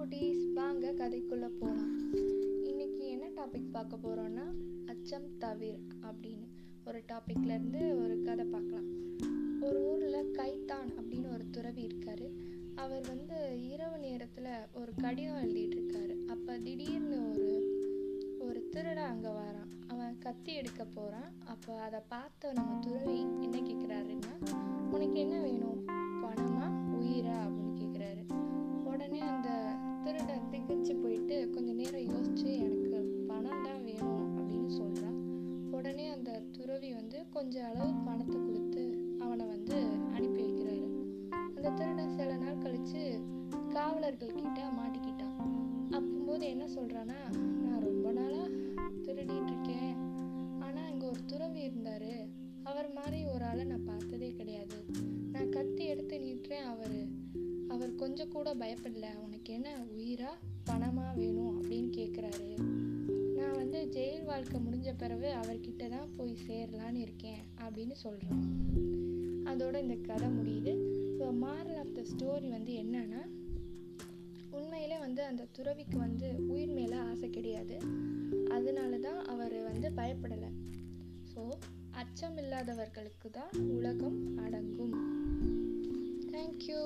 குட்டீஸ் வாங்க கதைக்குள்ளே போகலாம் இன்றைக்கி என்ன டாபிக் பார்க்க போகிறோன்னா அச்சம் தவிர் அப்படின்னு. ஒரு டாப்பிக்லேருந்து ஒரு கதை பார்க்கலாம். ஒரு ஊரில் கைத்தான் அப்படின்னு ஒரு துறவி இருக்கார். அவர் வந்து இரவு நேரத்தில் ஒரு கடிதம் எழுதிட்டுருக்காரு அப்போ திடீர்னு ஒரு ஒரு திருட அங்கே வரான். அவன் கத்தி எடுக்க போகிறான் அப்போ அதை பார்த்த நம்ம துறவி என்ன கேட்குறாருன்னா உனக்கு என்ன வேணும்? துறவி வந்து கொஞ்சம் அளவு பணத்தை கொடுத்து அவனை வந்து அனுப்பி வைக்கிறாரு. அந்த திருடன் சில நாள் கழிச்சு காவலர்கள் கிட்ட மாட்டிக்கிட்டான். அப்போது என்ன சொல்கிறான்னா நான் ரொம்ப நாளா திருடிட்டு இருக்கேன். ஆனா இங்க ஒரு துறவி இருந்தாரு. அவர் மாதிரி ஒரு ஆளை நான் பார்த்ததே கிடையாது. நான் கத்தி எடுத்து நீட்டுறேன் அவரு. அவர் கொஞ்சம் கூட பயப்படல. உனக்கு என்ன உயிரா பணமா வேணும்? அப்படின்னு கேட்குறாரு வாழ்க்கை முடிஞ்ச பிறகு அவர்கிட்ட தான் போய் சேரலான்னு இருக்கேன் அப்படின்னு சொல்கிறான் அதோட இந்த கதை முடியுது. So moral of the story வந்து என்னன்னா உண்மையிலே வந்து அந்த துறவிக்கு வந்து உயிர் மேலே ஆசை கிடையாது. அதனால தான் அவர் வந்து பயப்படலை. ஸோ அச்சம் இல்லாதவர்களுக்கு தான் உலகம் அடங்கும். தேங்க்யூ